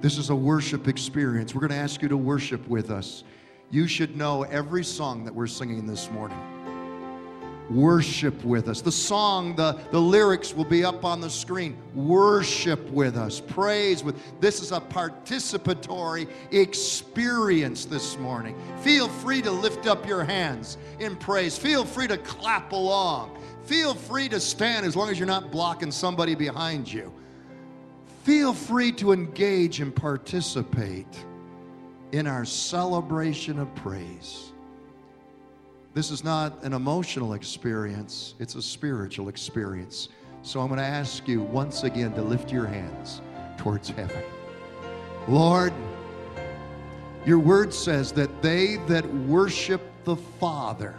This is a worship experience. We're going to ask you to worship with us. You should know every song that we're singing this morning. Worship with us. The song, the, the lyrics will be up on the screen. Worship with us. Praise with. This is a participatory experience this morning. Feel free to lift up your hands in praise. Feel free to clap along. Feel free to stand as long as you're not blocking somebody behind you feel free to engage and participate in our celebration of praise. This is not an emotional experience, it's a spiritual experience. So I'm going to ask you once again to lift your hands towards heaven. Lord, your word says that they that worship the Father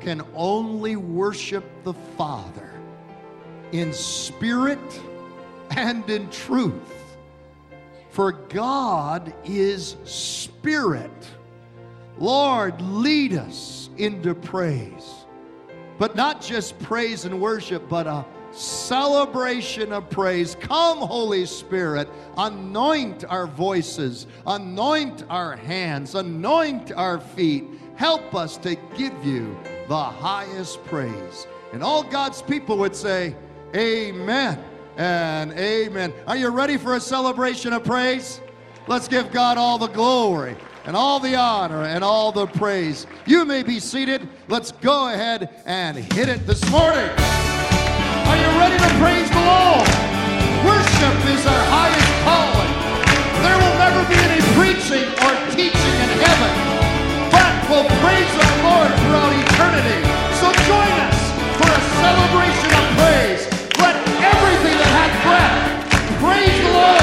can only worship the Father in spirit and in truth. For God is spirit. Lord, lead us into praise. But not just praise and worship, but a celebration of praise. Come, Holy Spirit, anoint our voices, anoint our hands, anoint our feet. Help us to give you the highest praise. And all God's people would say, Amen and amen. Are you ready for a celebration of praise? Let's give God all the glory and all the honor and all the praise. You may be seated. Let's go ahead and hit it this morning. Are you ready to praise the Lord? Worship is our highest calling. There will never be any preaching or teaching in heaven, but we'll praise the Lord throughout eternity. So join us for a celebration of praise Praise the Lord.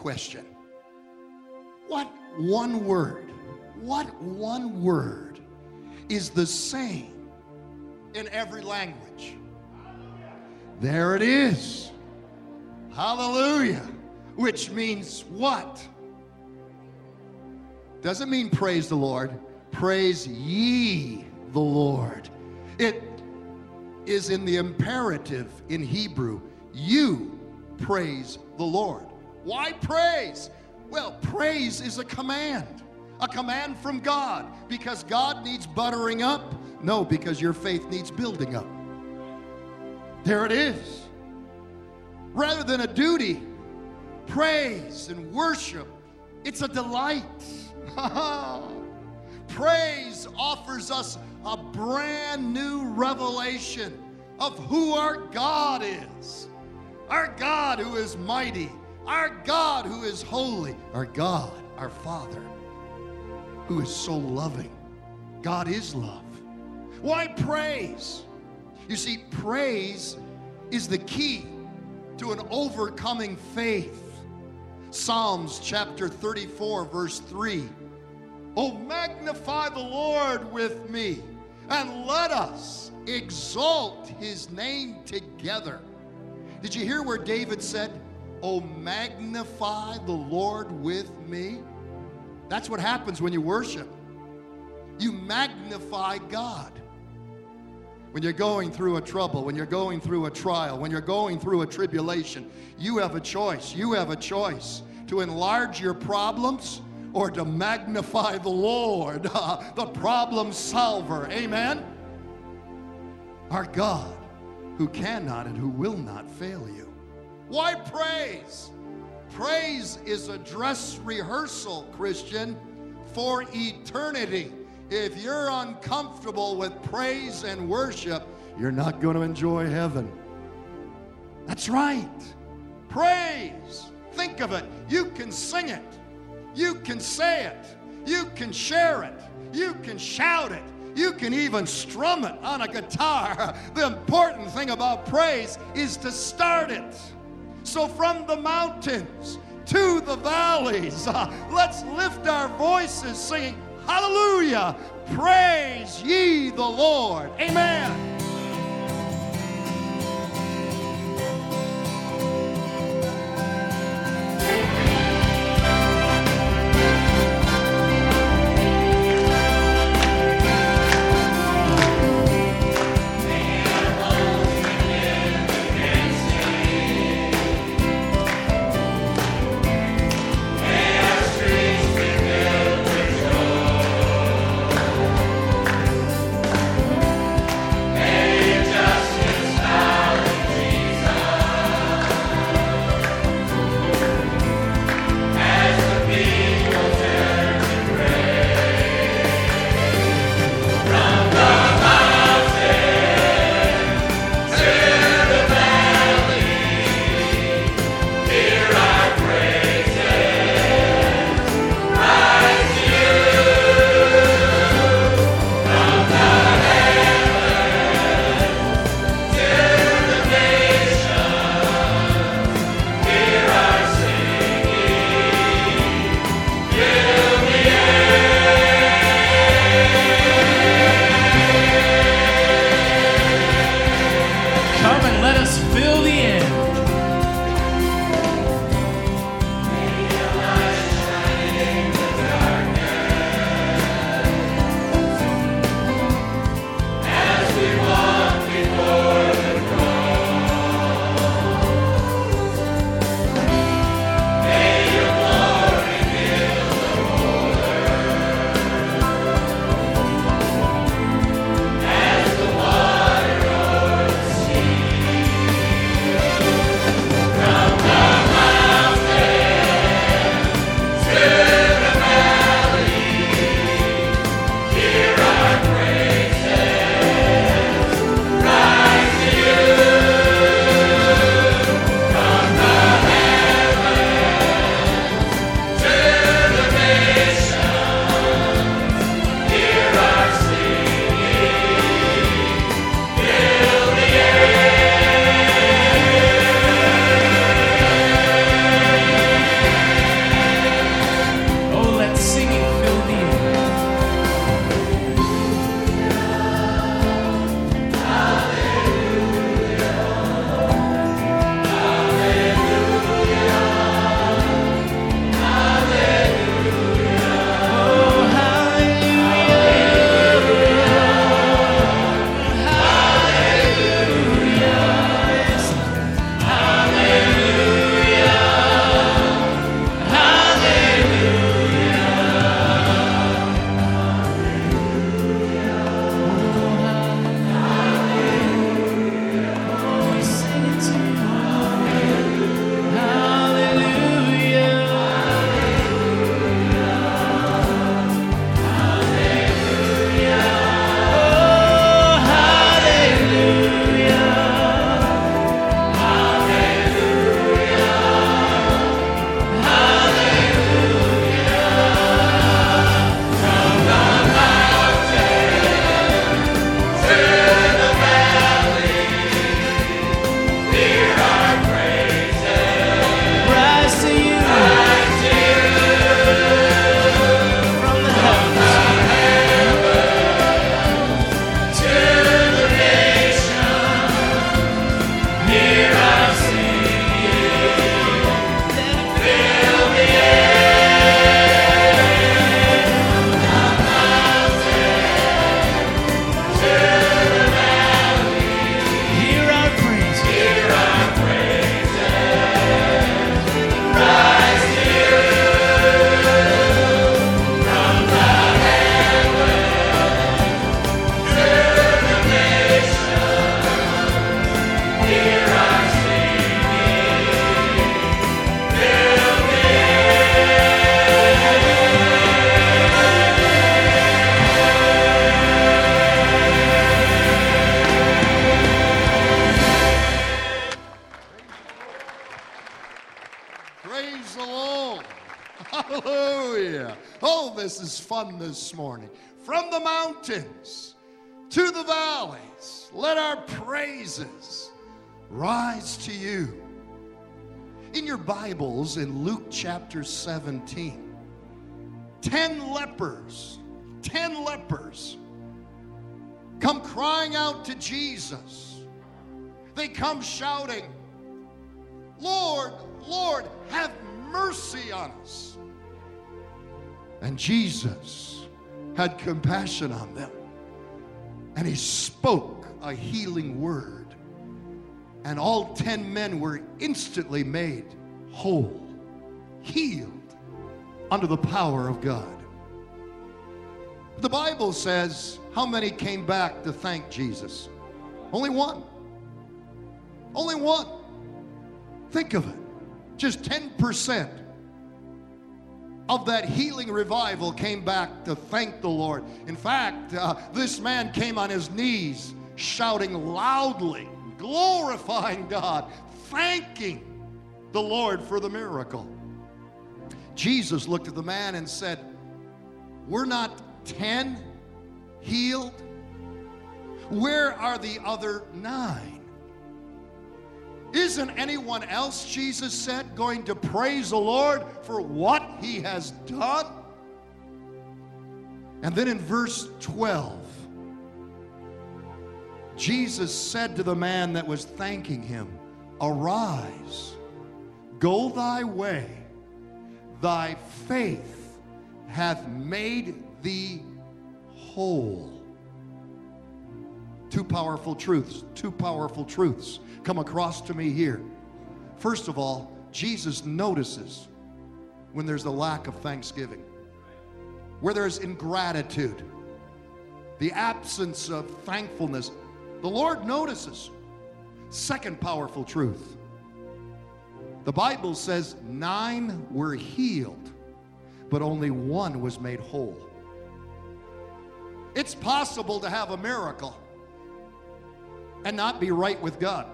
Question. What one word, what one word is the same in every language? There it is. Hallelujah. Which means what? Doesn't mean praise the Lord. Praise ye the Lord. It is in the imperative in Hebrew. You praise the Lord. Why praise? Well, praise is a command, a command from God. Because God needs buttering up? No, because your faith needs building up. There it is. Rather than a duty, praise and worship, it's a delight. praise offers us a brand new revelation of who our God is. Our God who is mighty, our God who is holy, our God, our Father, who is so loving. God is love. Why praise? You see, praise is the key to an overcoming faith. Psalms chapter 34, verse 3. Oh, magnify the Lord with me, and let us exalt his name together. Did you hear where David said, Oh, magnify the Lord with me? That's what happens when you worship. You magnify God. When you're going through a trouble, when you're going through a trial, when you're going through a tribulation, you have a choice. You have a choice to enlarge your problems or to magnify the Lord, the problem solver. Amen? Our God, who cannot and who will not fail you. Why praise? Praise is a dress rehearsal, Christian, for eternity. If you're uncomfortable with praise and worship, you're not going to enjoy heaven. That's right. Praise. Think of it. You can sing it. You can say it. You can share it. You can shout it. You can even strum it on a guitar. The important thing about praise is to start it. So, from the mountains to the valleys, uh, let's lift our voices singing, Hallelujah! Praise ye the Lord. Amen. Praises rise to you. In your Bibles, in Luke chapter 17, 10 lepers, 10 lepers come crying out to Jesus. They come shouting, Lord, Lord, have mercy on us. And Jesus had compassion on them. And he spoke a healing word. And all 10 men were instantly made whole, healed under the power of God. The Bible says how many came back to thank Jesus? Only one. Only one. Think of it. Just 10% of that healing revival came back to thank the Lord. In fact, uh, this man came on his knees shouting loudly, glorifying God, thanking the Lord for the miracle. Jesus looked at the man and said, We're not 10 healed? Where are the other nine? Isn't anyone else, Jesus said, going to praise the Lord for what he has done? And then in verse 12, Jesus said to the man that was thanking him, Arise, go thy way, thy faith hath made thee whole. Two powerful truths, two powerful truths come across to me here. First of all, Jesus notices when there's a lack of thanksgiving, where there's ingratitude, the absence of thankfulness. The Lord notices. Second powerful truth the Bible says nine were healed, but only one was made whole. It's possible to have a miracle and not be right with God.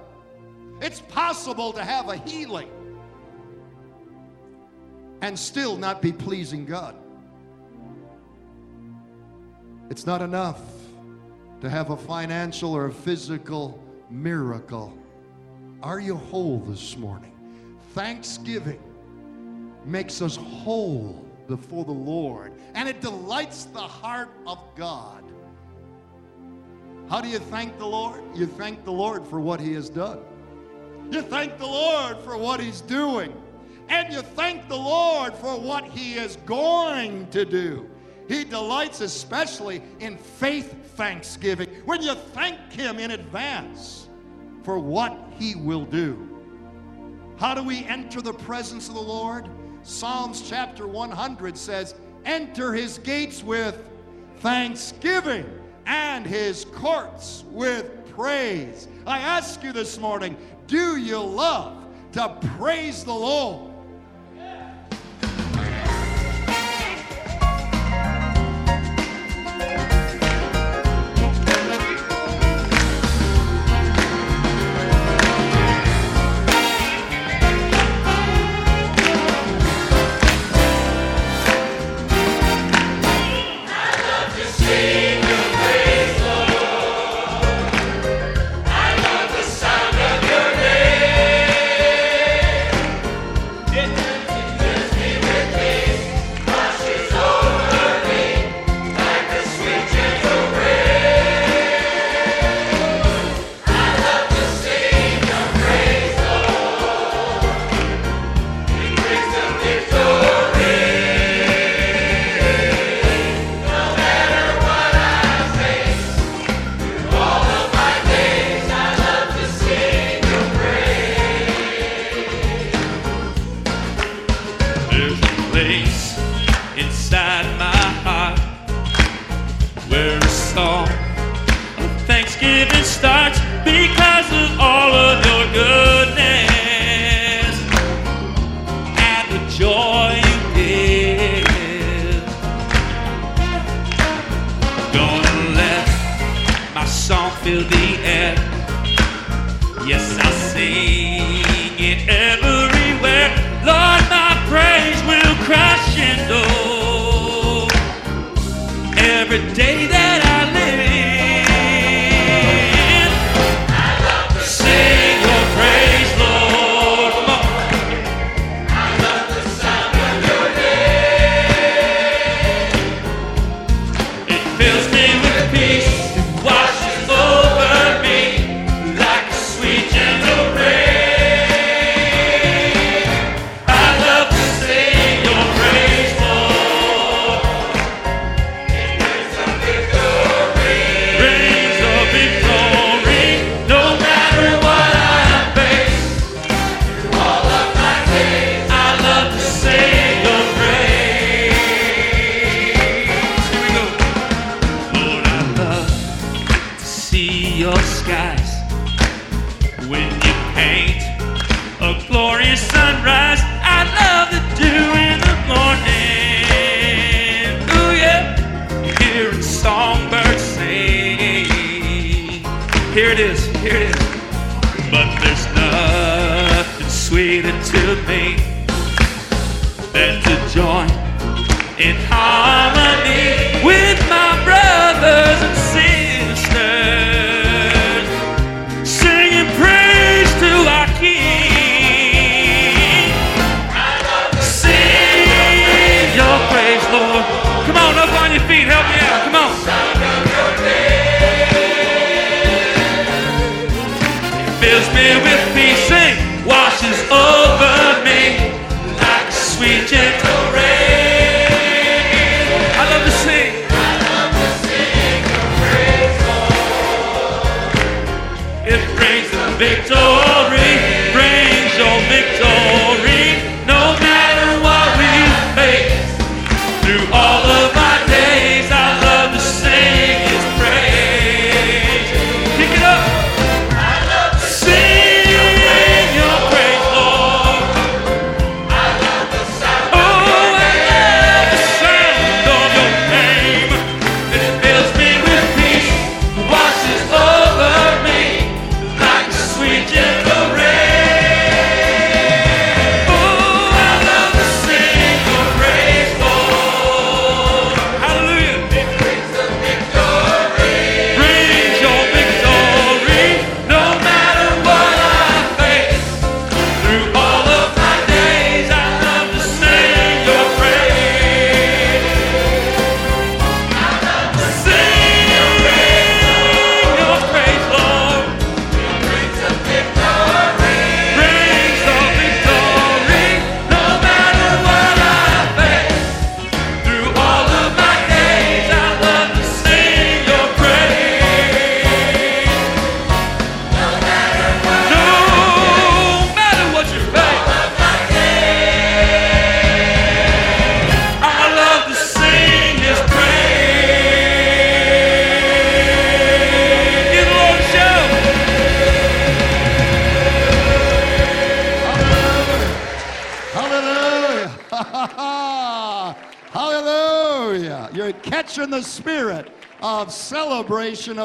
It's possible to have a healing and still not be pleasing God. It's not enough to have a financial or a physical miracle. Are you whole this morning? Thanksgiving makes us whole before the Lord, and it delights the heart of God. How do you thank the Lord? You thank the Lord for what He has done. You thank the Lord for what He's doing. And you thank the Lord for what He is going to do. He delights especially in faith thanksgiving when you thank Him in advance for what He will do. How do we enter the presence of the Lord? Psalms chapter 100 says, Enter His gates with thanksgiving and His courts with praise. I ask you this morning, do you love to praise the Lord? on. Thanksgiving starts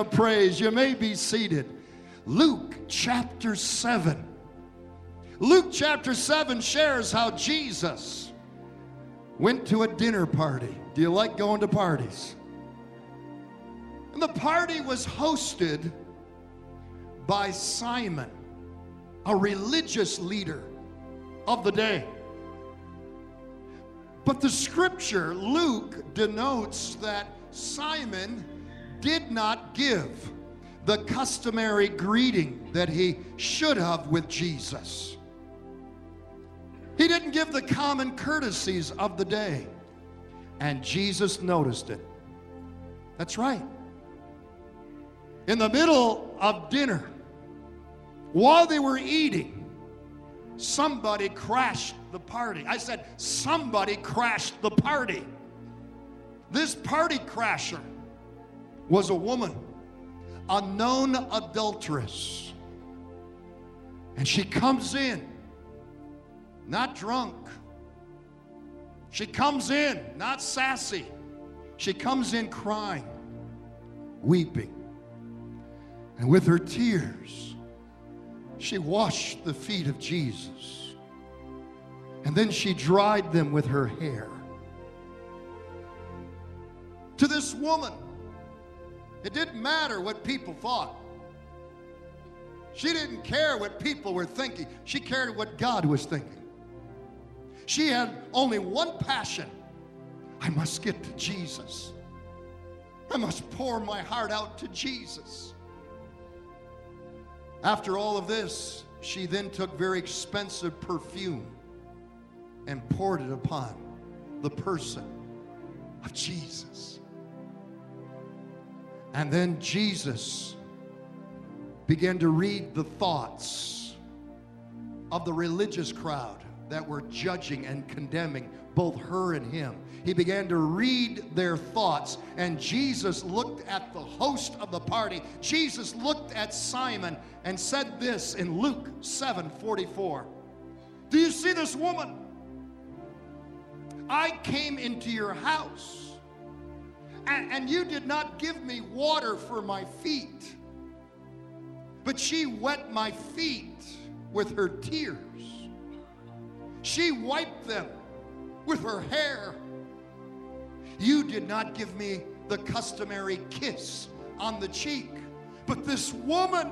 of praise. You may be seated. Luke chapter 7. Luke chapter 7 shares how Jesus went to a dinner party. Do you like going to parties? And the party was hosted by Simon, a religious leader of the day. But the scripture, Luke, denotes that Simon did not give the customary greeting that he should have with Jesus. He didn't give the common courtesies of the day. And Jesus noticed it. That's right. In the middle of dinner, while they were eating, somebody crashed the party. I said, somebody crashed the party. This party crasher was a woman, a known adulteress. And she comes in, not drunk. She comes in, not sassy. She comes in crying, weeping. And with her tears, she washed the feet of Jesus. And then she dried them with her hair. to this woman. It didn't matter what people thought. She didn't care what people were thinking. She cared what God was thinking. She had only one passion I must get to Jesus. I must pour my heart out to Jesus. After all of this, she then took very expensive perfume and poured it upon the person of Jesus. And then Jesus began to read the thoughts of the religious crowd that were judging and condemning both her and him. He began to read their thoughts, and Jesus looked at the host of the party. Jesus looked at Simon and said this in Luke 7 44. Do you see this woman? I came into your house, and, and you did not give me water for my feet, but she wet my feet with her tears. She wiped them with her hair. You did not give me the customary kiss on the cheek, but this woman,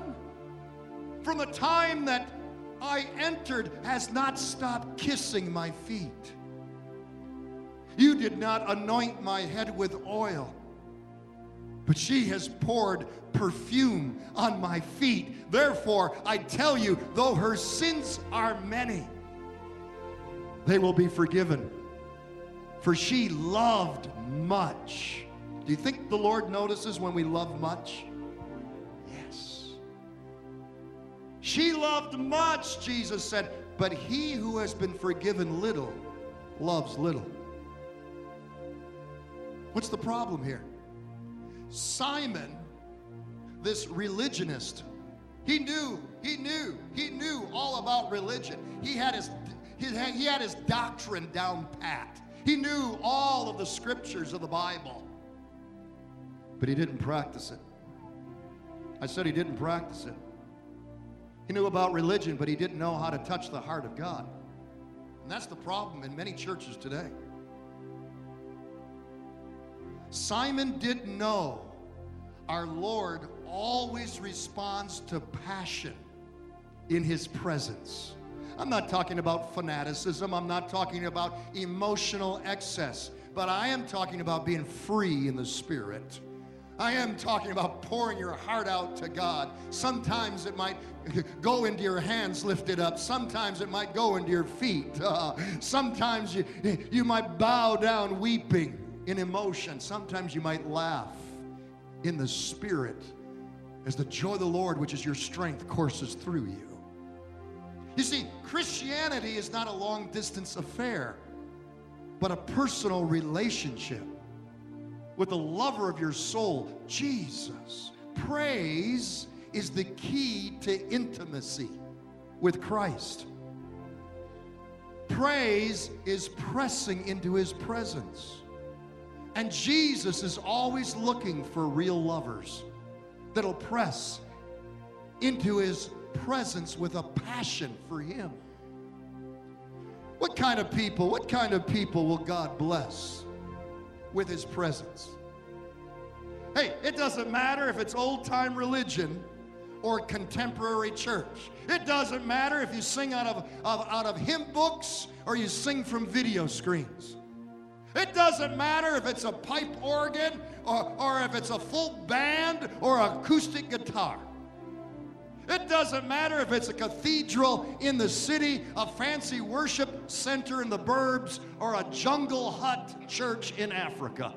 from the time that I entered, has not stopped kissing my feet. You did not anoint my head with oil, but she has poured perfume on my feet. Therefore, I tell you, though her sins are many, they will be forgiven. For she loved much. Do you think the Lord notices when we love much? Yes. She loved much, Jesus said, but he who has been forgiven little loves little. What's the problem here? Simon, this religionist, he knew, he knew, he knew all about religion. He had his he had, his doctrine down pat. He knew all of the scriptures of the Bible, but he didn't practice it. I said he didn't practice it. He knew about religion, but he didn't know how to touch the heart of God. And that's the problem in many churches today. Simon didn't know our Lord always responds to passion in his presence. I'm not talking about fanaticism, I'm not talking about emotional excess, but I am talking about being free in the spirit. I am talking about pouring your heart out to God. Sometimes it might go into your hands lifted up. Sometimes it might go into your feet. Uh, sometimes you, you might bow down weeping in emotion. Sometimes you might laugh in the spirit as the joy of the Lord, which is your strength, courses through you. You see, Christianity is not a long distance affair, but a personal relationship with the lover of your soul, Jesus. Praise is the key to intimacy with Christ. Praise is pressing into his presence. And Jesus is always looking for real lovers that'll press into his presence with a passion for Him. What kind of people, what kind of people will God bless with His presence? Hey, it doesn't matter if it's old time religion or contemporary church. It doesn't matter if you sing out of, of, out of hymn books or you sing from video screens. It doesn't matter if it's a pipe organ or, or if it's a full band or acoustic guitar. It doesn't matter if it's a cathedral in the city, a fancy worship center in the burbs, or a jungle hut church in Africa.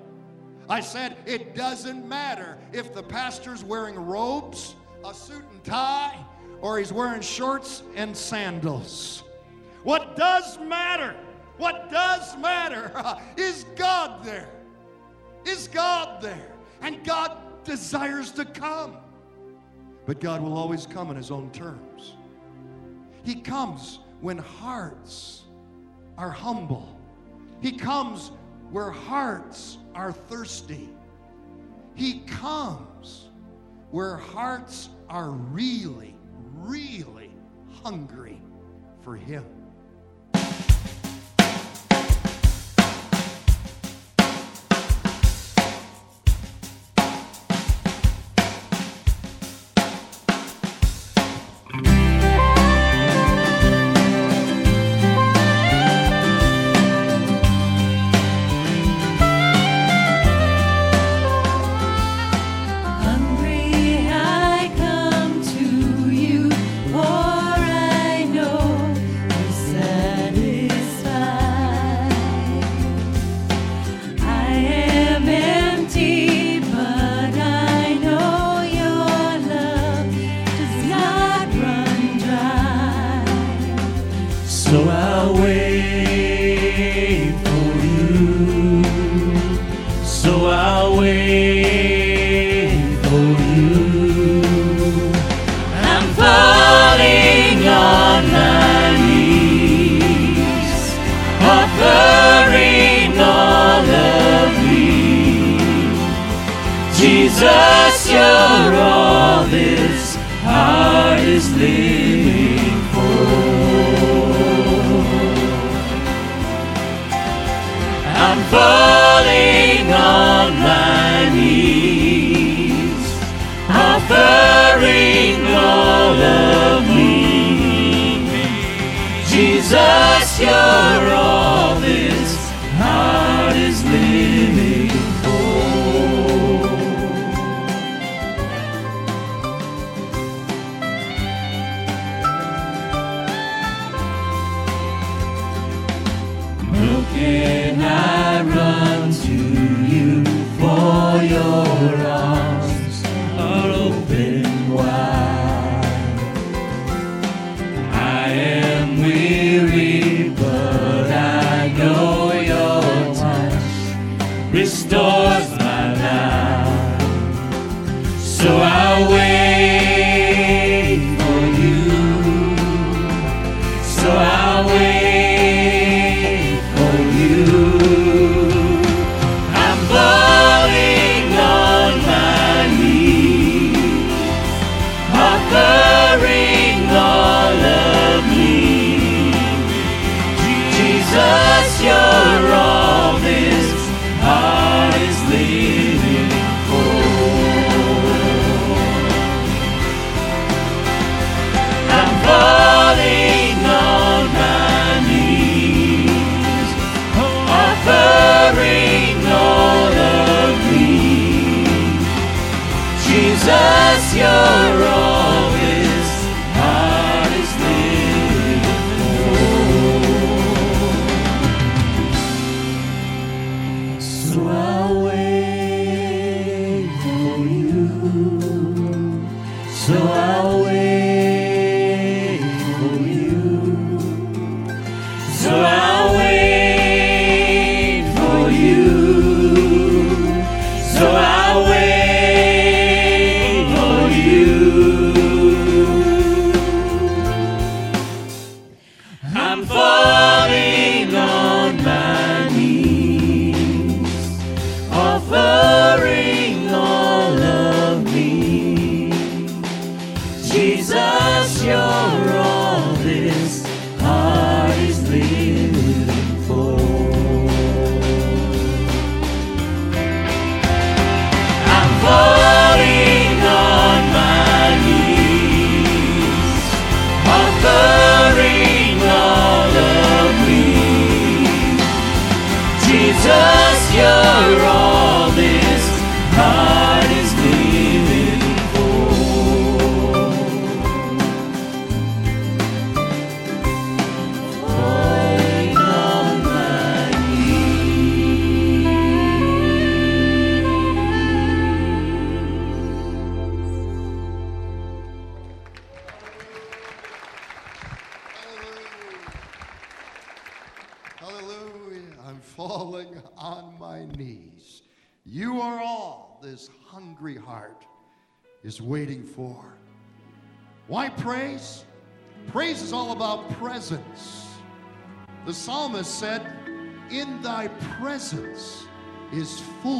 I said, it doesn't matter if the pastor's wearing robes, a suit and tie, or he's wearing shorts and sandals. What does matter, what does matter is God there. Is God there? And God desires to come. But God will always come in His own terms. He comes when hearts are humble, He comes where hearts are thirsty. He comes where hearts are really, really hungry for Him.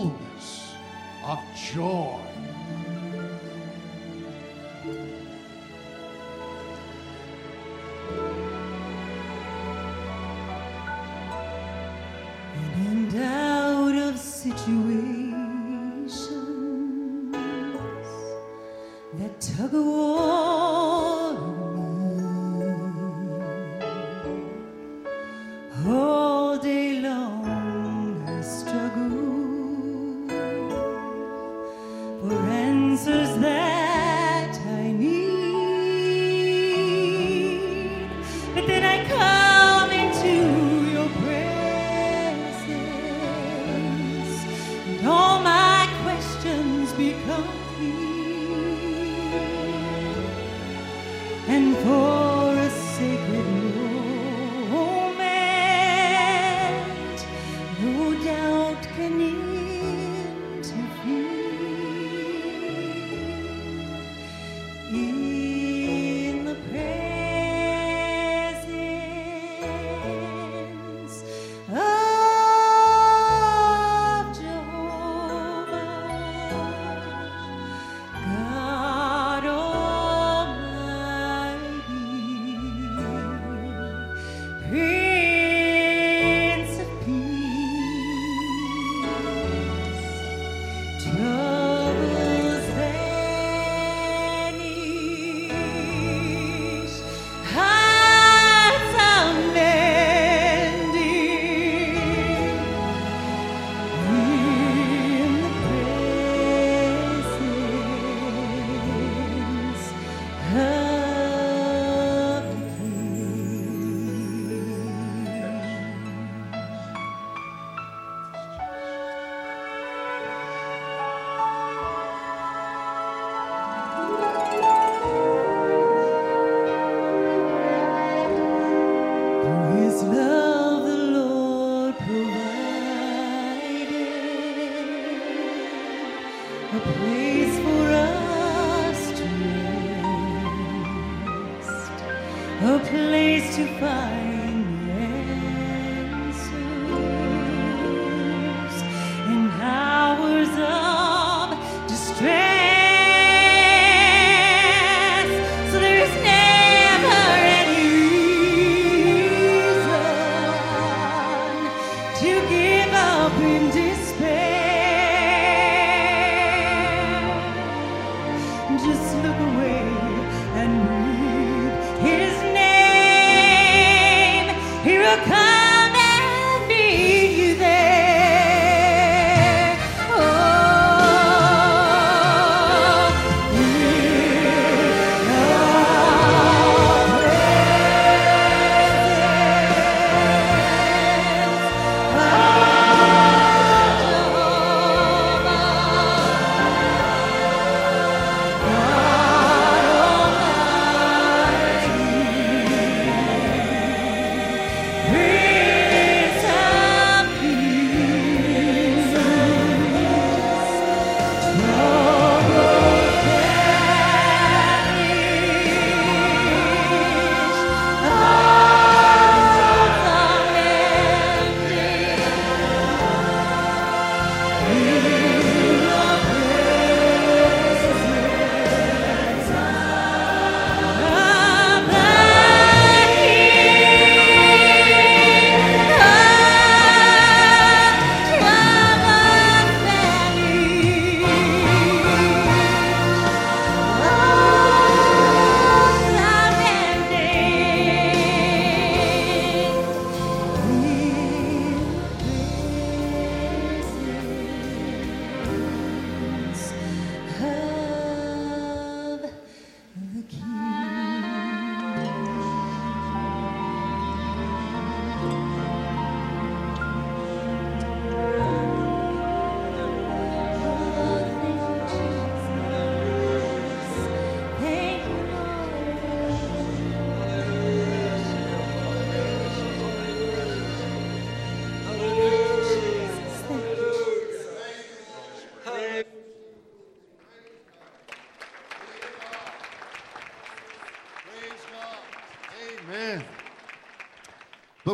Fullness of joy.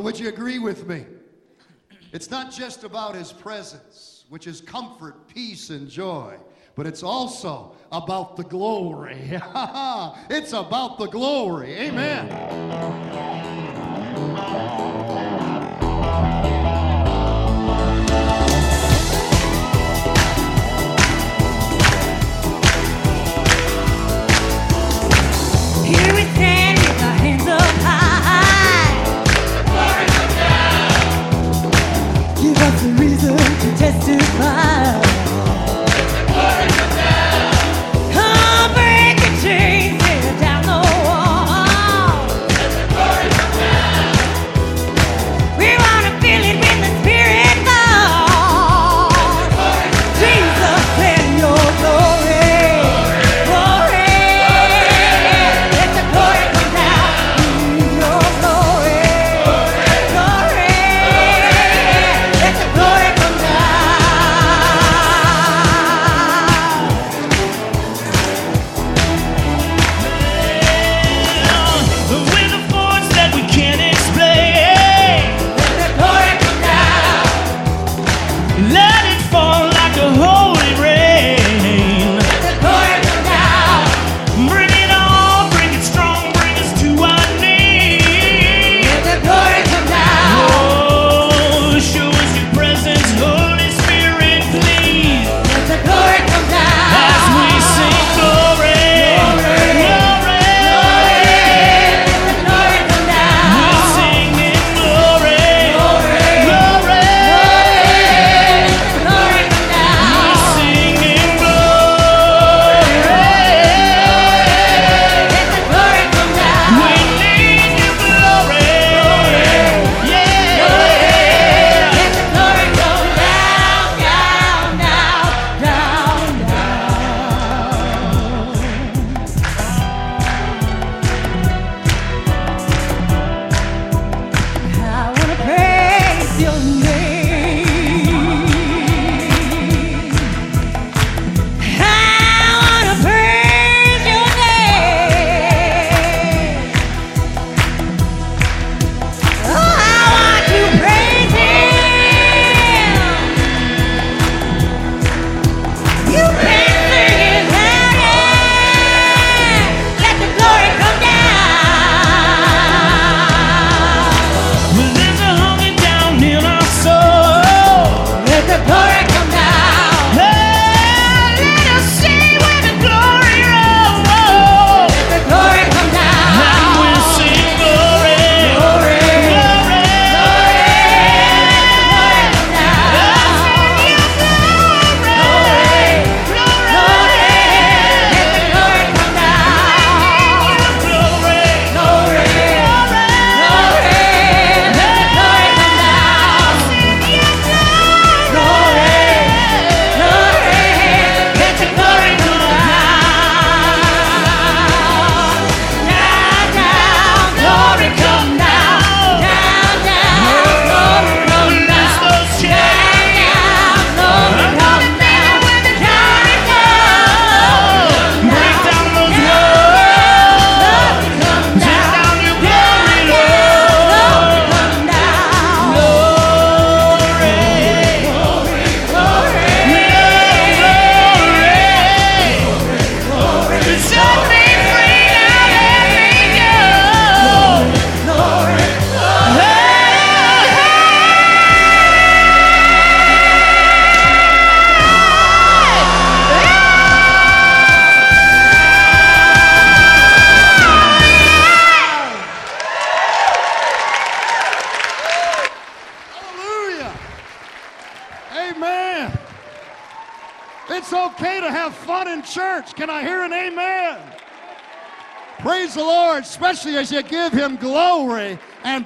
would you agree with me? It's not just about his presence, which is comfort, peace, and joy, but it's also about the glory. it's about the glory. Amen. Here we to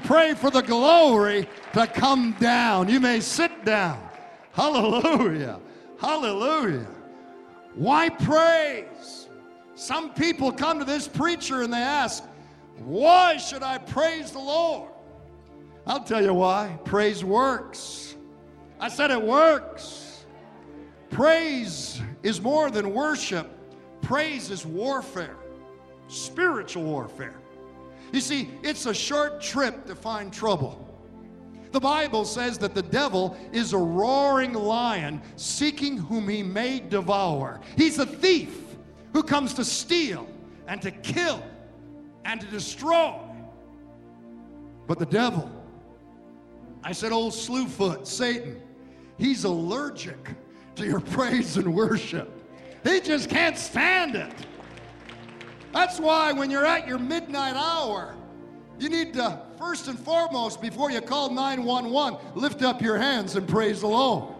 pray for the glory to come down. You may sit down. Hallelujah. Hallelujah. Why praise? Some people come to this preacher and they ask, Why should I praise the Lord? I'll tell you why. Praise works. I said it works. Praise is more than worship, praise is warfare, spiritual warfare. You see, it's a short trip to find trouble. The Bible says that the devil is a roaring lion seeking whom he may devour. He's a thief who comes to steal and to kill and to destroy. But the devil, I said, old slewfoot, Satan, he's allergic to your praise and worship. He just can't stand it. That's why when you're at your midnight hour, you need to, first and foremost, before you call 911, lift up your hands and praise the Lord.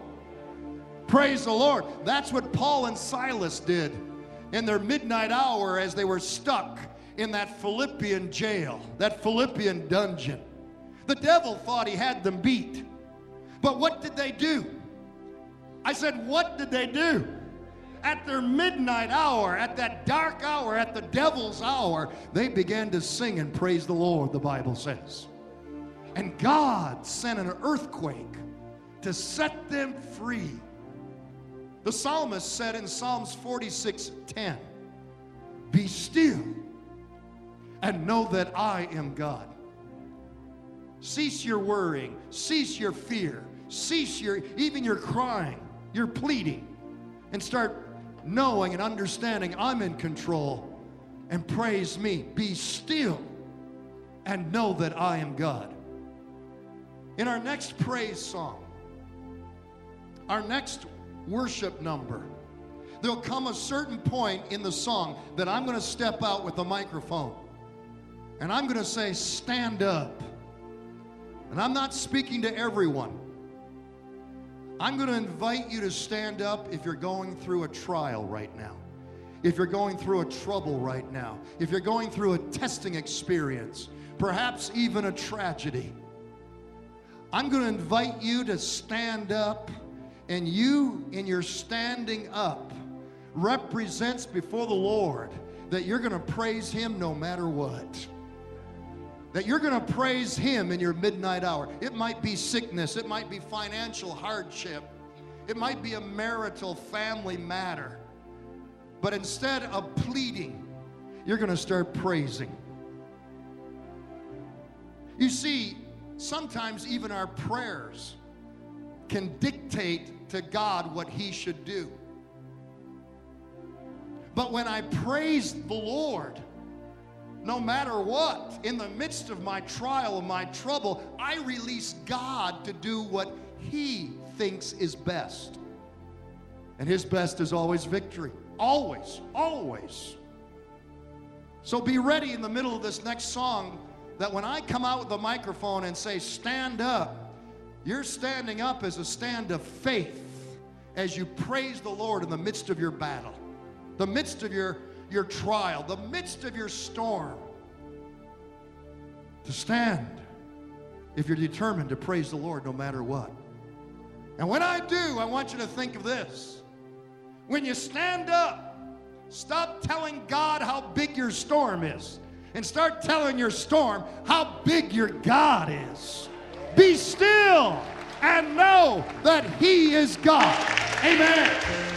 Praise the Lord. That's what Paul and Silas did in their midnight hour as they were stuck in that Philippian jail, that Philippian dungeon. The devil thought he had them beat. But what did they do? I said, What did they do? At their midnight hour, at that dark hour, at the devil's hour, they began to sing and praise the Lord, the Bible says. And God sent an earthquake to set them free. The psalmist said in Psalms 46 10, Be still and know that I am God. Cease your worrying, cease your fear, cease your even your crying, your pleading, and start knowing and understanding I'm in control. And praise me. Be still and know that I am God. In our next praise song, our next worship number, there'll come a certain point in the song that I'm going to step out with the microphone and I'm going to say, Stand up. And I'm not speaking to everyone. I'm going to invite you to stand up if you're going through a trial right now, if you're going through a trouble right now, if you're going through a testing experience, perhaps even a tragedy. I'm going to invite you to stand up, and you, in your standing up, represents before the Lord that you're going to praise Him no matter what that you're going to praise Him in your midnight hour. It might be sickness, it might be financial hardship, it might be a marital family matter. But instead of pleading, you're going to start praising. You see, sometimes even our prayers can dictate to God what He should do. But when I praise the Lord, no matter what, in the midst of my trial and my trouble, I release God to do what He thinks is best. And His best is always victory. Always, always. So be ready in the middle of this next song that when I come out with the microphone and say, Stand up, you're standing up as a stand of faith as you praise the Lord in the midst of your battle, the midst of your your trial, the midst of your storm, to stand if you're determined to praise the Lord no matter what. And when I do, I want you to think of this. When you stand up, stop telling God how big your storm is and start telling your storm how big your God is. Be still and know that He is God. Amen.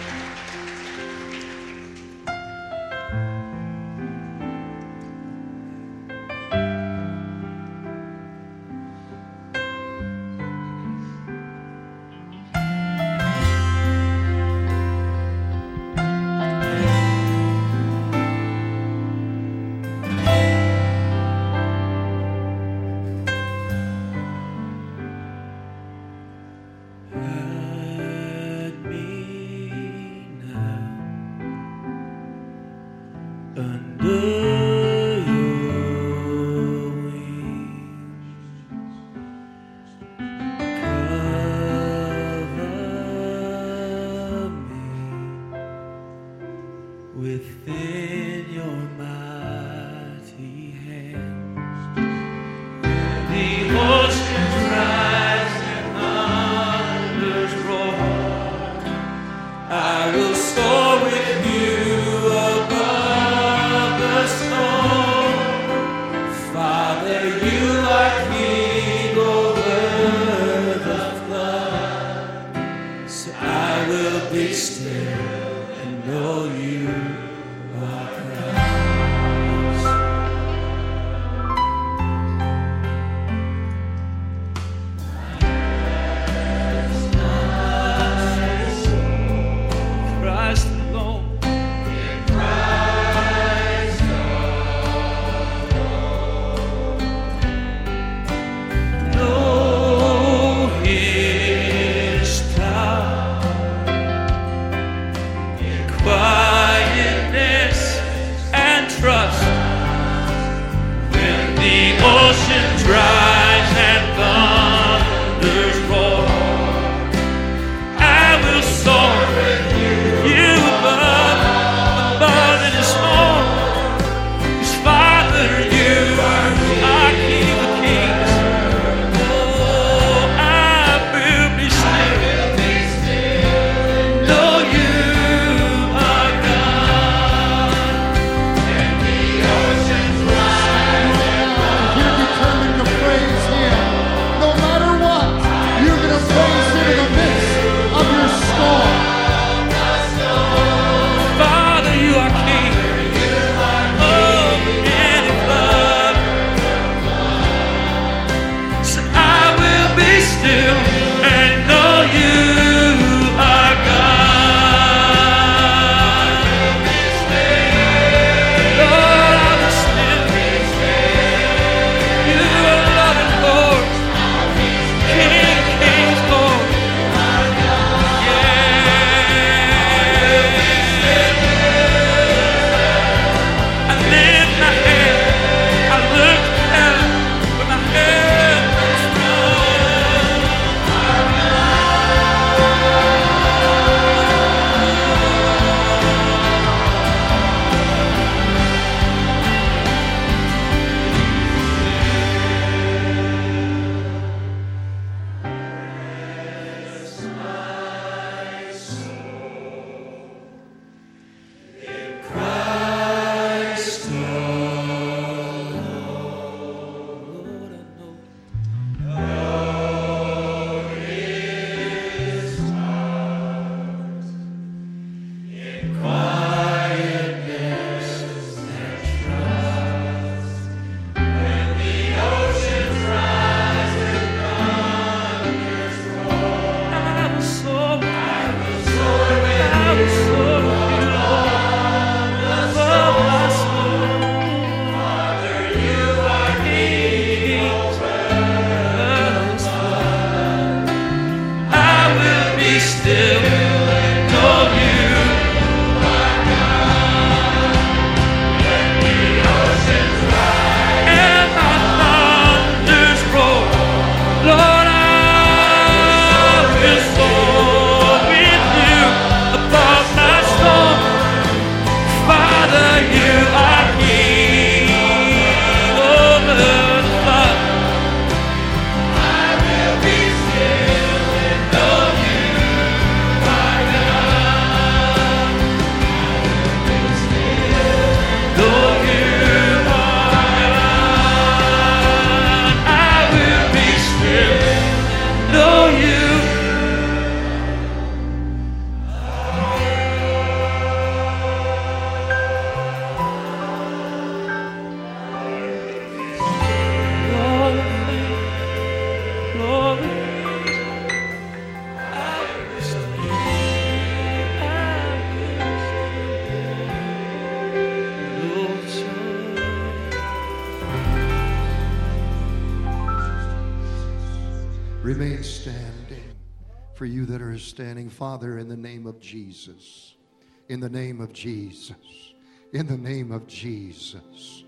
Jesus.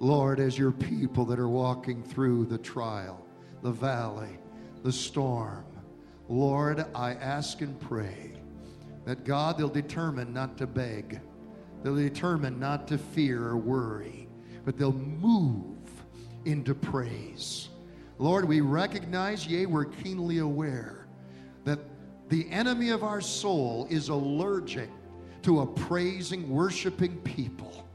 Lord, as your people that are walking through the trial, the valley, the storm, Lord, I ask and pray that God, they'll determine not to beg, they'll determine not to fear or worry, but they'll move into praise. Lord, we recognize, yea, we're keenly aware that the enemy of our soul is allergic to a praising, worshiping people.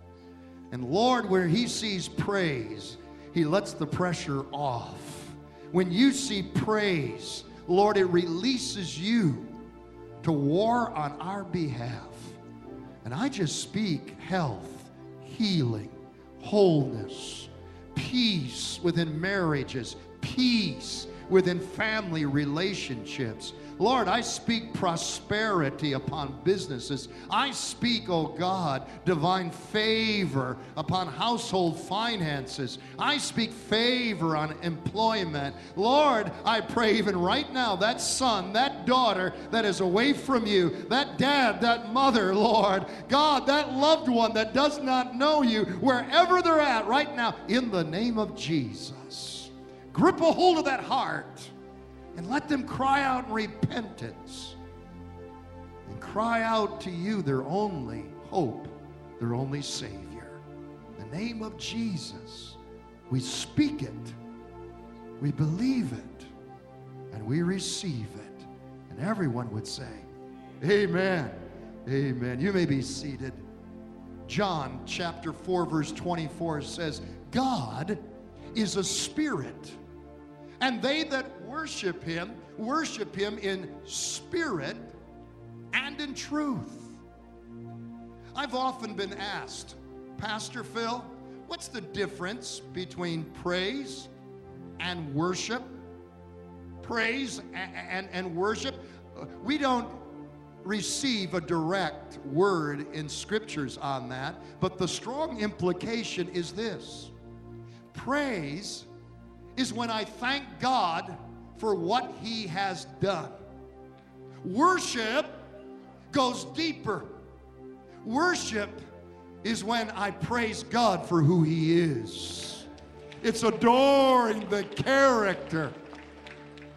And Lord, where he sees praise, he lets the pressure off. When you see praise, Lord, it releases you to war on our behalf. And I just speak health, healing, wholeness, peace within marriages, peace within family relationships. Lord, I speak prosperity upon businesses. I speak, oh God, divine favor upon household finances. I speak favor on employment. Lord, I pray even right now that son, that daughter that is away from you, that dad, that mother, Lord, God, that loved one that does not know you, wherever they're at right now, in the name of Jesus. grip a hold of that heart and let them cry out in repentance and cry out to you, their only hope, their only Savior. In the name of Jesus, we speak it, we believe it, and we receive it. And everyone would say, Amen. Amen. You may be seated. John chapter 4, verse 24 says, God is a spirit, and they that worship him worship him in spirit and in truth. I've often been asked, Pastor Phil, what's the difference between praise and worship? Praise and, and, and worship. We don't receive a direct word in scriptures on that, but the strong implication is this praise is when I thank God for what He has done. Worship goes deeper. Worship is when I praise God for who He is. It's adoring the character,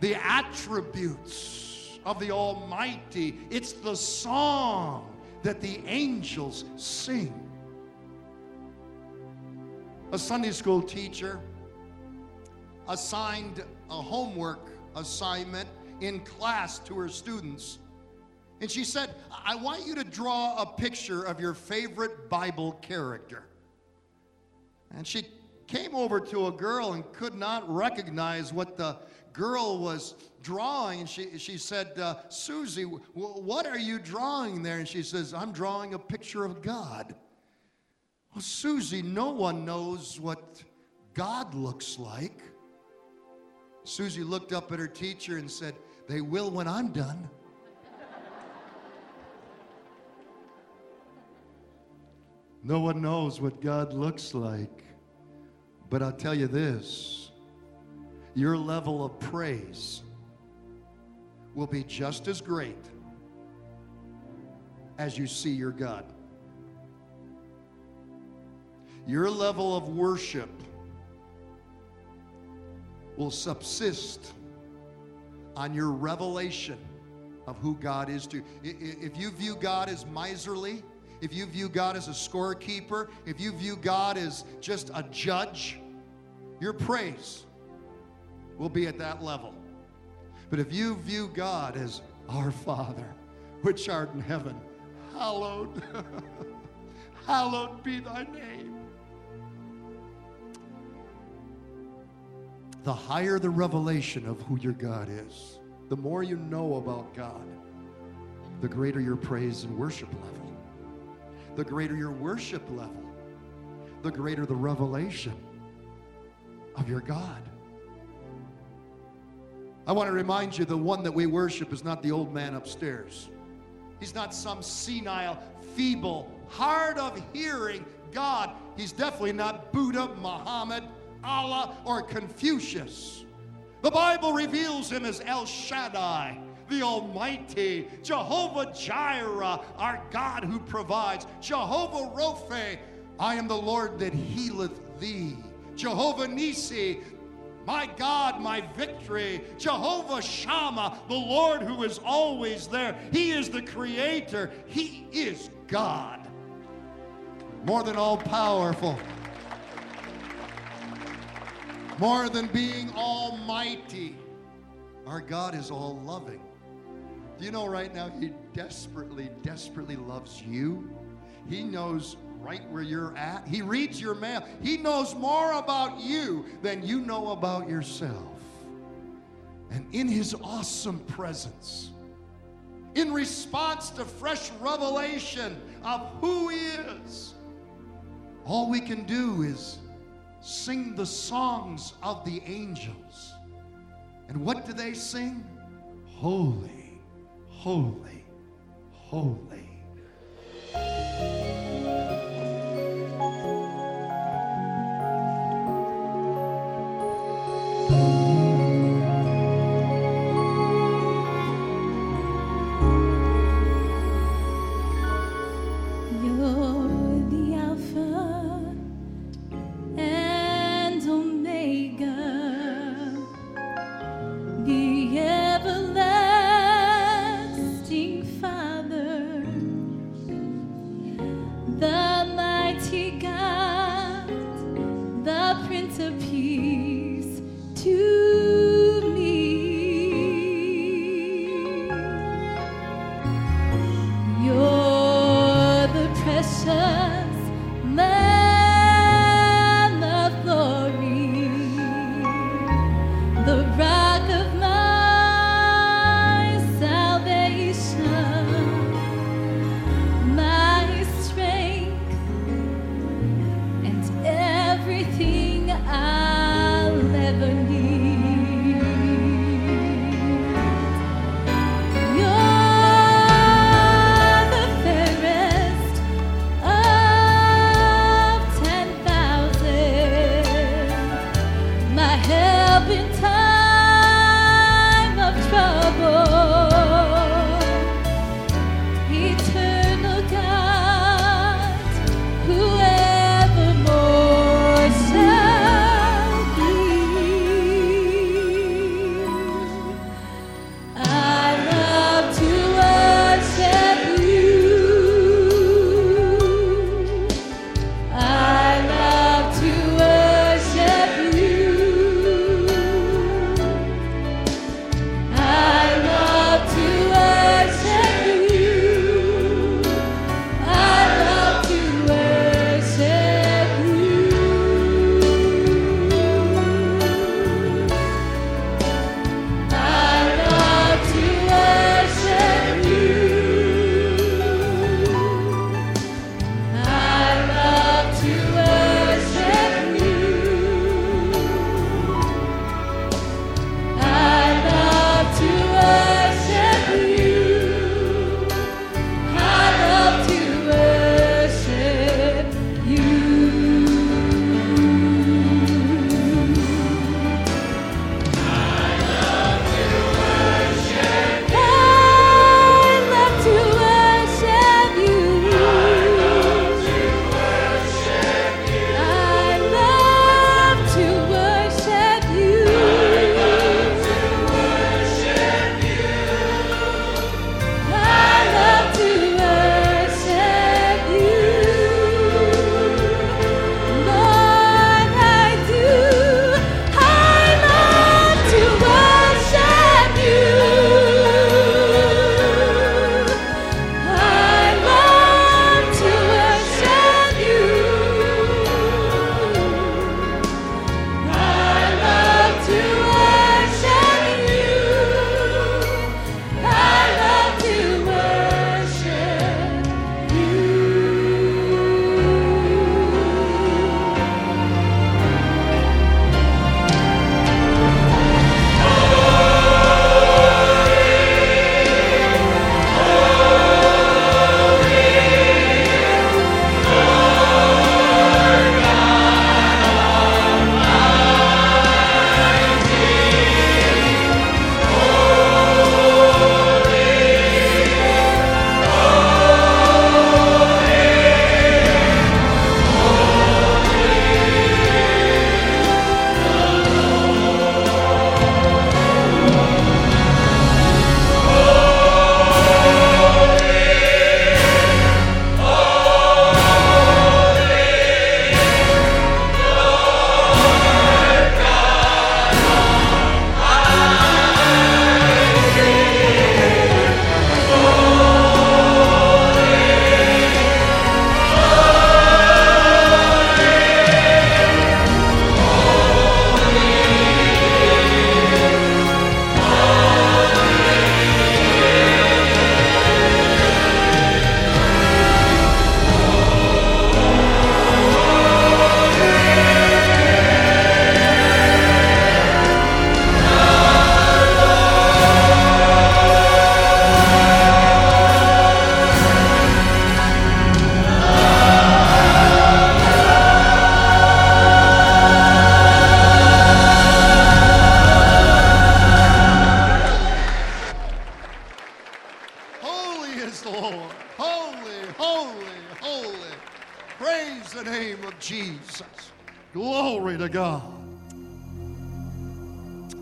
the attributes of the Almighty. It's the song that the angels sing. A Sunday school teacher assigned a homework assignment in class to her students. And she said, I want you to draw a picture of your favorite Bible character. And she came over to a girl and could not recognize what the girl was drawing. And she, she said, uh, Susie, w- what are you drawing there? And she says, I'm drawing a picture of God. Well, Susie, no one knows what God looks like. Susie looked up at her teacher and said, They will when I'm done. no one knows what God looks like. But I'll tell you this your level of praise will be just as great as you see your God. Your level of worship will subsist on your revelation of who God is to you. If you view God as miserly, if you view God as a scorekeeper, if you view God as just a judge, your praise will be at that level. But if you view God as our Father, which art in heaven, hallowed, hallowed be thy name. The higher the revelation of who your God is, the more you know about God, the greater your praise and worship level. The greater your worship level, the greater the revelation of your God. I want to remind you the one that we worship is not the old man upstairs. He's not some senile, feeble, hard of hearing God. He's definitely not Buddha, Muhammad, Allah, or Confucius. The Bible reveals him as El Shaddai, the Almighty, Jehovah Jireh, our God who provides, Jehovah Rophe, I am the Lord that healeth thee, Jehovah Nisi, my God, my victory, Jehovah Shammah, the Lord who is always there. He is the creator, He is God, more than all powerful more than being almighty. Our God is all loving. Do you know right now He desperately, desperately loves you? He knows right where you're at. He reads your mail. He knows more about you than you know about yourself. And in His awesome presence, in response to fresh revelation of who He is, all we can do is sing the songs of the angels. And what do they sing? Holy, holy, holy.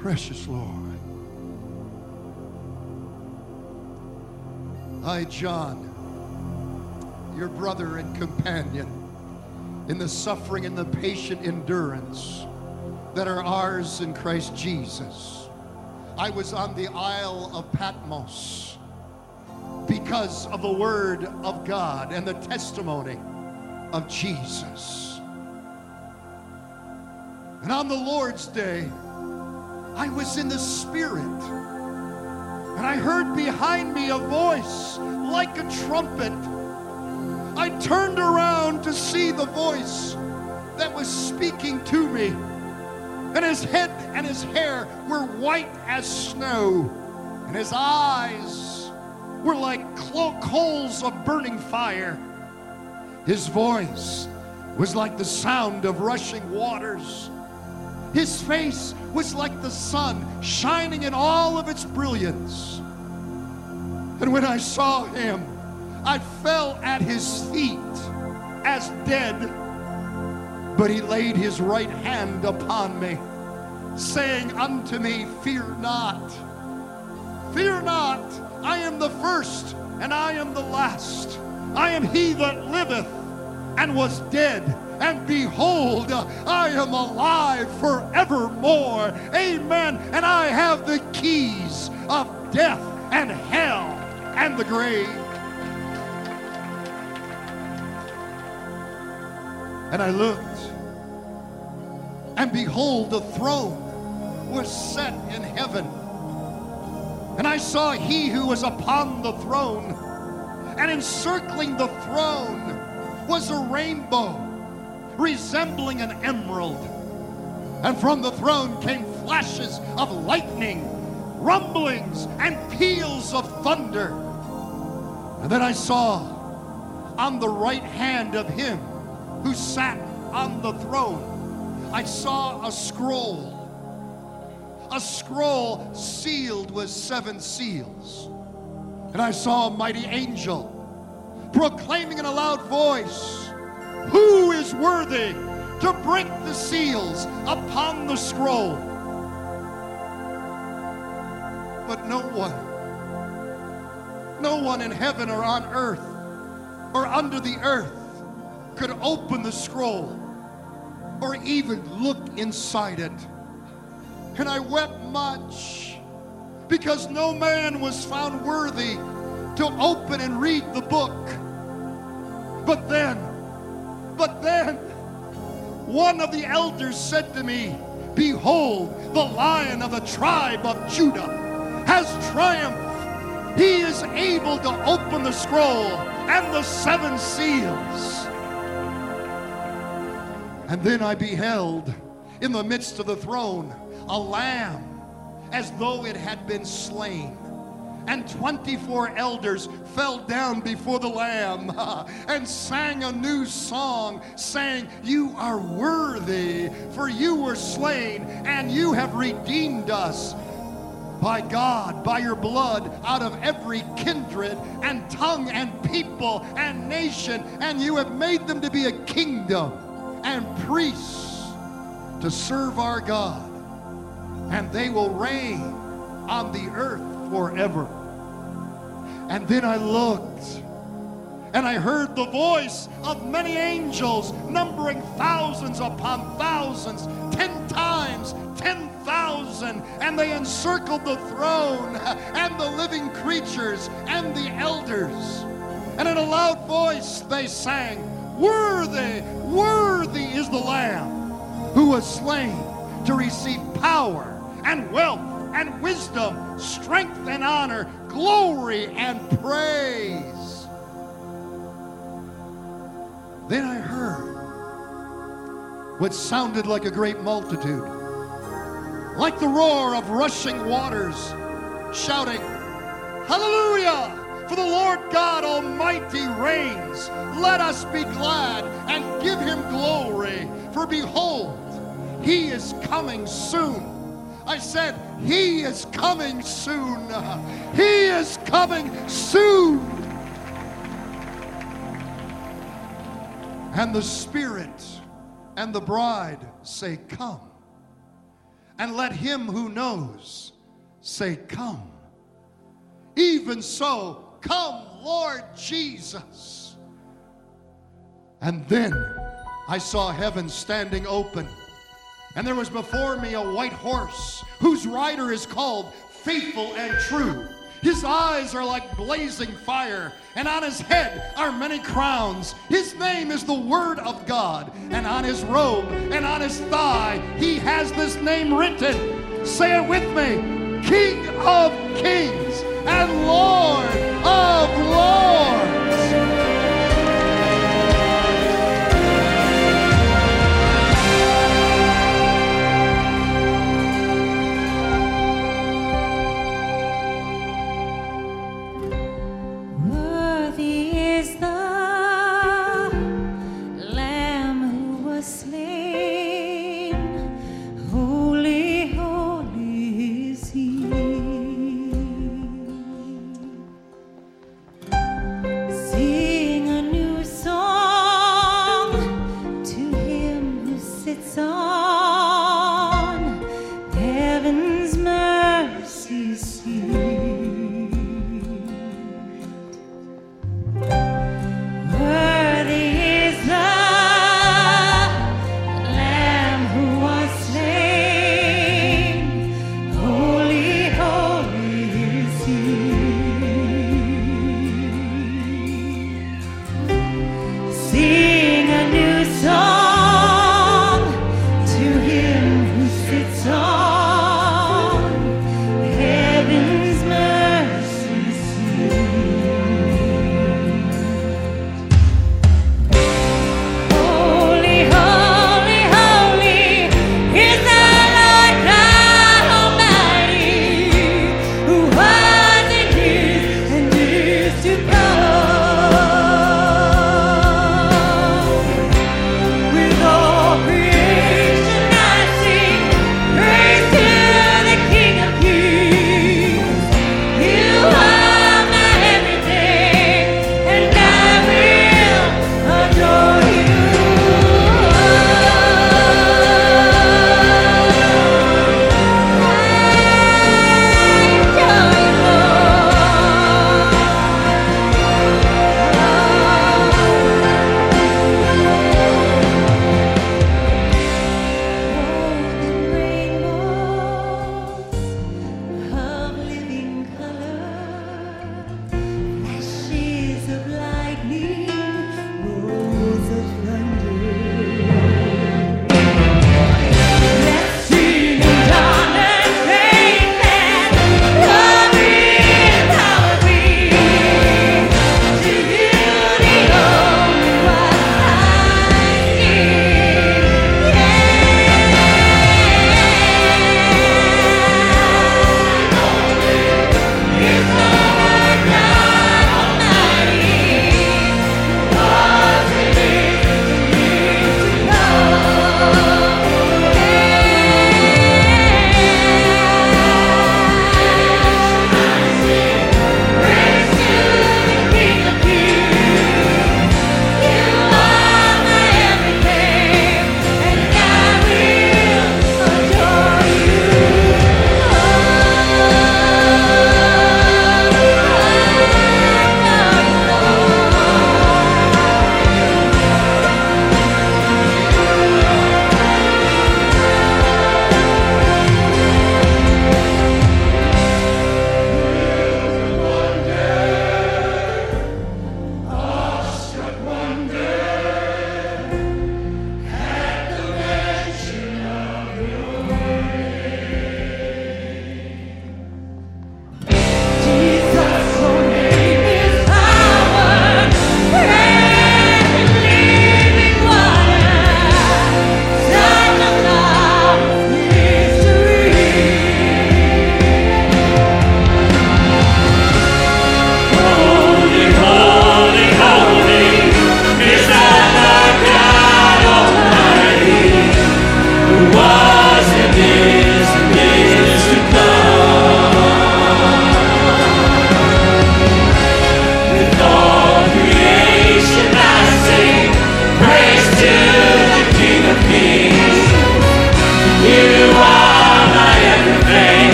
Precious Lord. I, John, your brother and companion, in the suffering and the patient endurance that are ours in Christ Jesus. I was on the Isle of Patmos because of the Word of God and the testimony of Jesus. And on the Lord's Day, I was in the Spirit. And I heard behind me a voice like a trumpet. I turned around to see the voice that was speaking to me. And his head and his hair were white as snow. And his eyes were like coals of burning fire. His voice was like the sound of rushing waters. His face was like the sun shining in all of its brilliance. And when I saw him, I fell at his feet as dead. But he laid his right hand upon me, saying unto me, Fear not, fear not, I am the first and I am the last. I am he that liveth and was dead. And behold, I am alive forevermore. Amen. And I have the keys of death and hell and the grave. And I looked, and behold, the throne was set in heaven. And I saw he who was upon the throne, and encircling the throne was a rainbow resembling an emerald. And from the throne came flashes of lightning, rumblings, and peals of thunder. And then I saw on the right hand of him who sat on the throne, I saw a scroll. A scroll sealed with seven seals. And I saw a mighty angel proclaiming in a loud voice, Who is worthy to break the seals upon the scroll? But no one, no one in heaven or on earth or under the earth could open the scroll or even look inside it. And I wept much because no man was found worthy to open and read the book. But then, but then, one of the elders said to me, Behold, the lion of the tribe of Judah has triumphed. He is able to open the scroll and the seven seals. And then I beheld in the midst of the throne a lamb as though it had been slain. And 24 elders fell down before the Lamb and sang a new song, saying, You are worthy, for you were slain, and you have redeemed us by God, by your blood, out of every kindred and tongue and people and nation, and you have made them to be a kingdom and priests to serve our God, and they will reign on the earth forever. And then I looked, and I heard the voice of many angels, numbering thousands upon thousands, ten times ten thousand, and they encircled the throne and the living creatures and the elders. And in a loud voice they sang, Worthy, worthy is the Lamb who was slain to receive power and wealth and wisdom, strength and honor, glory and praise. Then I heard what sounded like a great multitude, like the roar of rushing waters, shouting, Hallelujah! For the Lord God Almighty reigns. Let us be glad and give him glory. For behold, he is coming soon. I said, He is coming soon. He is coming soon. And the Spirit and the bride say, Come. And let him who knows say, Come. Even so, come, Lord Jesus. And then I saw heaven standing open, and there was before me a white horse whose rider is called Faithful and True. His eyes are like blazing fire, and on his head are many crowns. His name is the Word of God, and on his robe and on his thigh he has this name written. Say it with me King of Kings and Lord of Lords.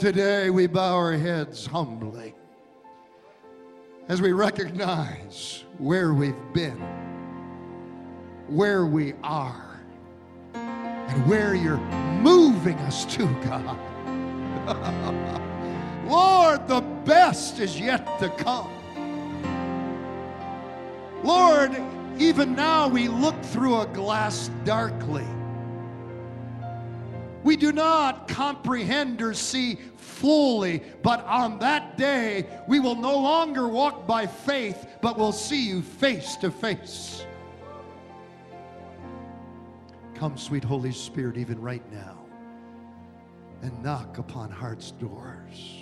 Today we bow our heads humbly as we recognize where we've been, where we are, and where you're moving us to, God. Lord, the best is yet to come. Lord, even now we look through a glass darkly. We do not comprehend or see fully, but on that day we will no longer walk by faith, but will see you face to face. Come, sweet Holy Spirit, even right now, and knock upon hearts' doors.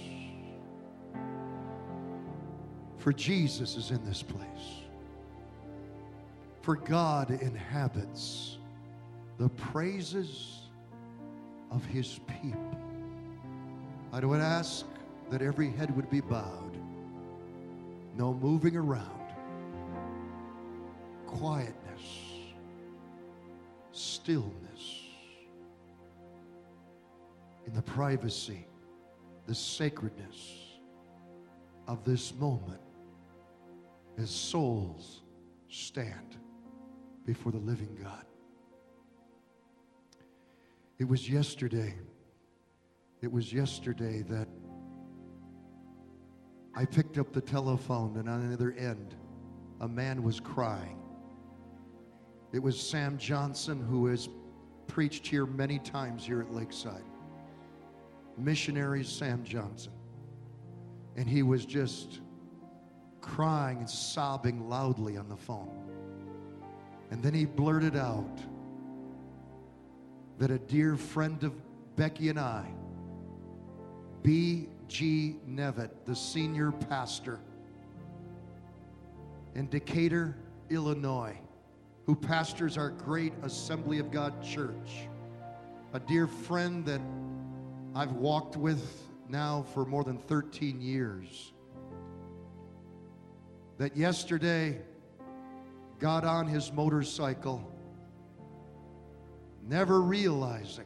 For Jesus is in this place. For God inhabits the praises of his people. I would ask that every head would be bowed, no moving around, quietness, stillness, in the privacy, the sacredness of this moment as souls stand before the living God. It was yesterday. It was yesterday that I picked up the telephone, and on the other end, a man was crying. It was Sam Johnson, who has preached here many times here at Lakeside. Missionary Sam Johnson. And he was just crying and sobbing loudly on the phone. And then he blurted out that a dear friend of Becky and I, B.G. Nevitt, the senior pastor in Decatur, Illinois, who pastors our great Assembly of God church, a dear friend that I've walked with now for more than 13 years, that yesterday got on his motorcycle, never realizing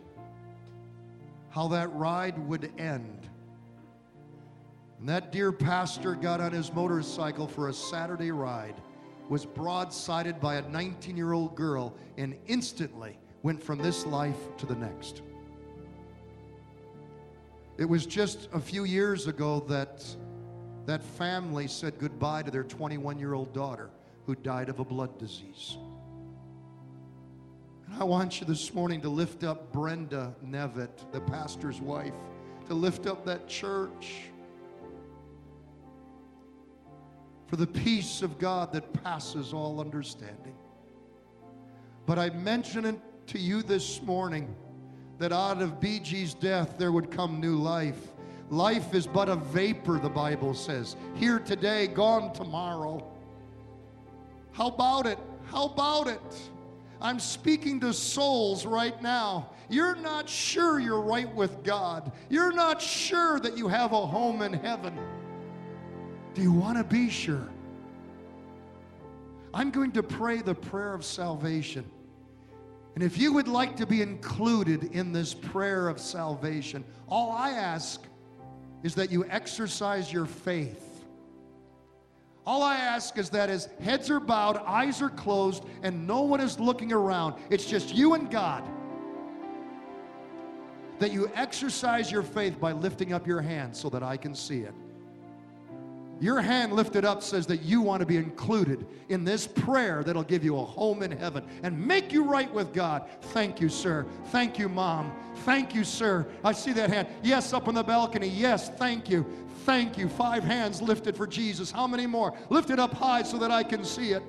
how that ride would end. And that dear pastor got on his motorcycle for a Saturday ride, was broadsided by a 19 year old girl, and instantly went from this life to the next. It was just a few years ago that that family said goodbye to their 21 year old daughter who died of a blood disease. And I want you this morning to lift up Brenda Nevitt, the pastor's wife, to lift up that church for the peace of God that passes all understanding. But I mention it to you this morning that out of BG's death there would come new life. Life is but a vapor, the Bible says. Here today, gone tomorrow. How about it? How about it? I'm speaking to souls right now. You're not sure you're right with God. You're not sure that you have a home in heaven. Do you want to be sure? I'm going to pray the prayer of salvation. And if you would like to be included in this prayer of salvation, all I ask is that you exercise your faith. All I ask is that as heads are bowed, eyes are closed, and no one is looking around, it's just you and God. That you exercise your faith by lifting up your hand so that I can see it. Your hand lifted up says that you want to be included in this prayer that'll give you a home in heaven and make you right with God. Thank you, sir. Thank you, mom. Thank you, sir. I see that hand. Yes, up on the balcony. Yes, thank you. Thank you. Five hands lifted for Jesus. How many more? Lift it up high so that I can see it.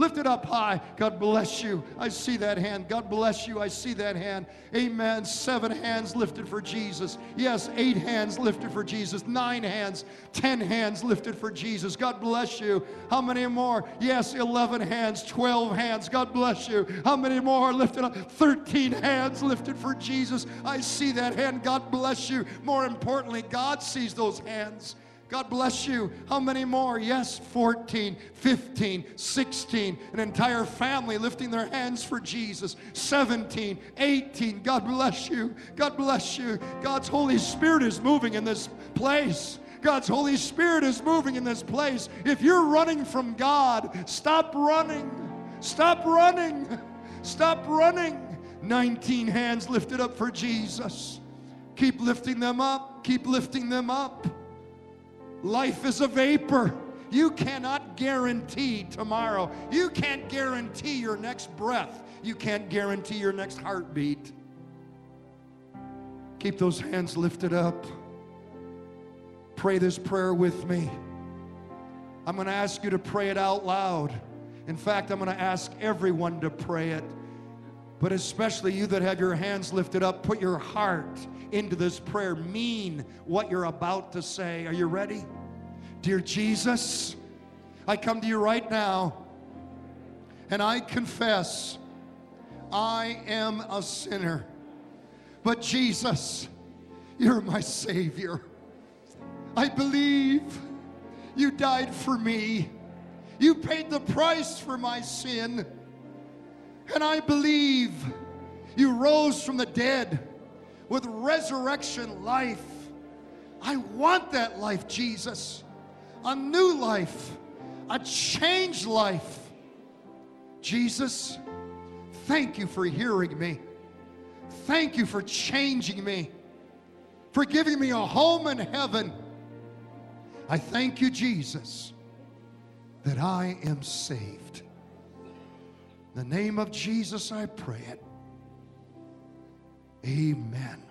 Lift it up high. God bless you. I see that hand. God bless you. I see that hand. Amen. Seven hands lifted for Jesus. Yes, eight hands lifted for Jesus. Nine hands. Ten hands lifted for Jesus. God bless you. How many more? Yes, 11 hands. 12 hands. God bless you. How many more lifted up? 13 hands lifted for Jesus. I see that hand. God bless you. More importantly, God sees those hands. God bless you. How many more? Yes, 14, 15, 16. An entire family lifting their hands for Jesus. 17, 18. God bless you. God bless you. God's Holy Spirit is moving in this place. God's Holy Spirit is moving in this place. If you're running from God, stop running. Stop running. Stop running. 19 hands lifted up for Jesus. Keep lifting them up. Keep lifting them up. Life is a vapor. You cannot guarantee tomorrow. You can't guarantee your next breath. You can't guarantee your next heartbeat. Keep those hands lifted up. Pray this prayer with me. I'm going to ask you to pray it out loud. In fact, I'm going to ask everyone to pray it. But especially you that have your hands lifted up, put your heart into this prayer. Mean what you're about to say. Are you ready? Dear Jesus, I come to you right now and I confess I am a sinner. But Jesus, you're my Savior. I believe you died for me. You paid the price for my sin. And I believe you rose from the dead with resurrection life. I want that life, Jesus. A new life, a changed life. Jesus, thank you for hearing me. Thank you for changing me, for giving me a home in heaven. I thank you, Jesus, that I am saved. In the name of Jesus, I pray it. Amen.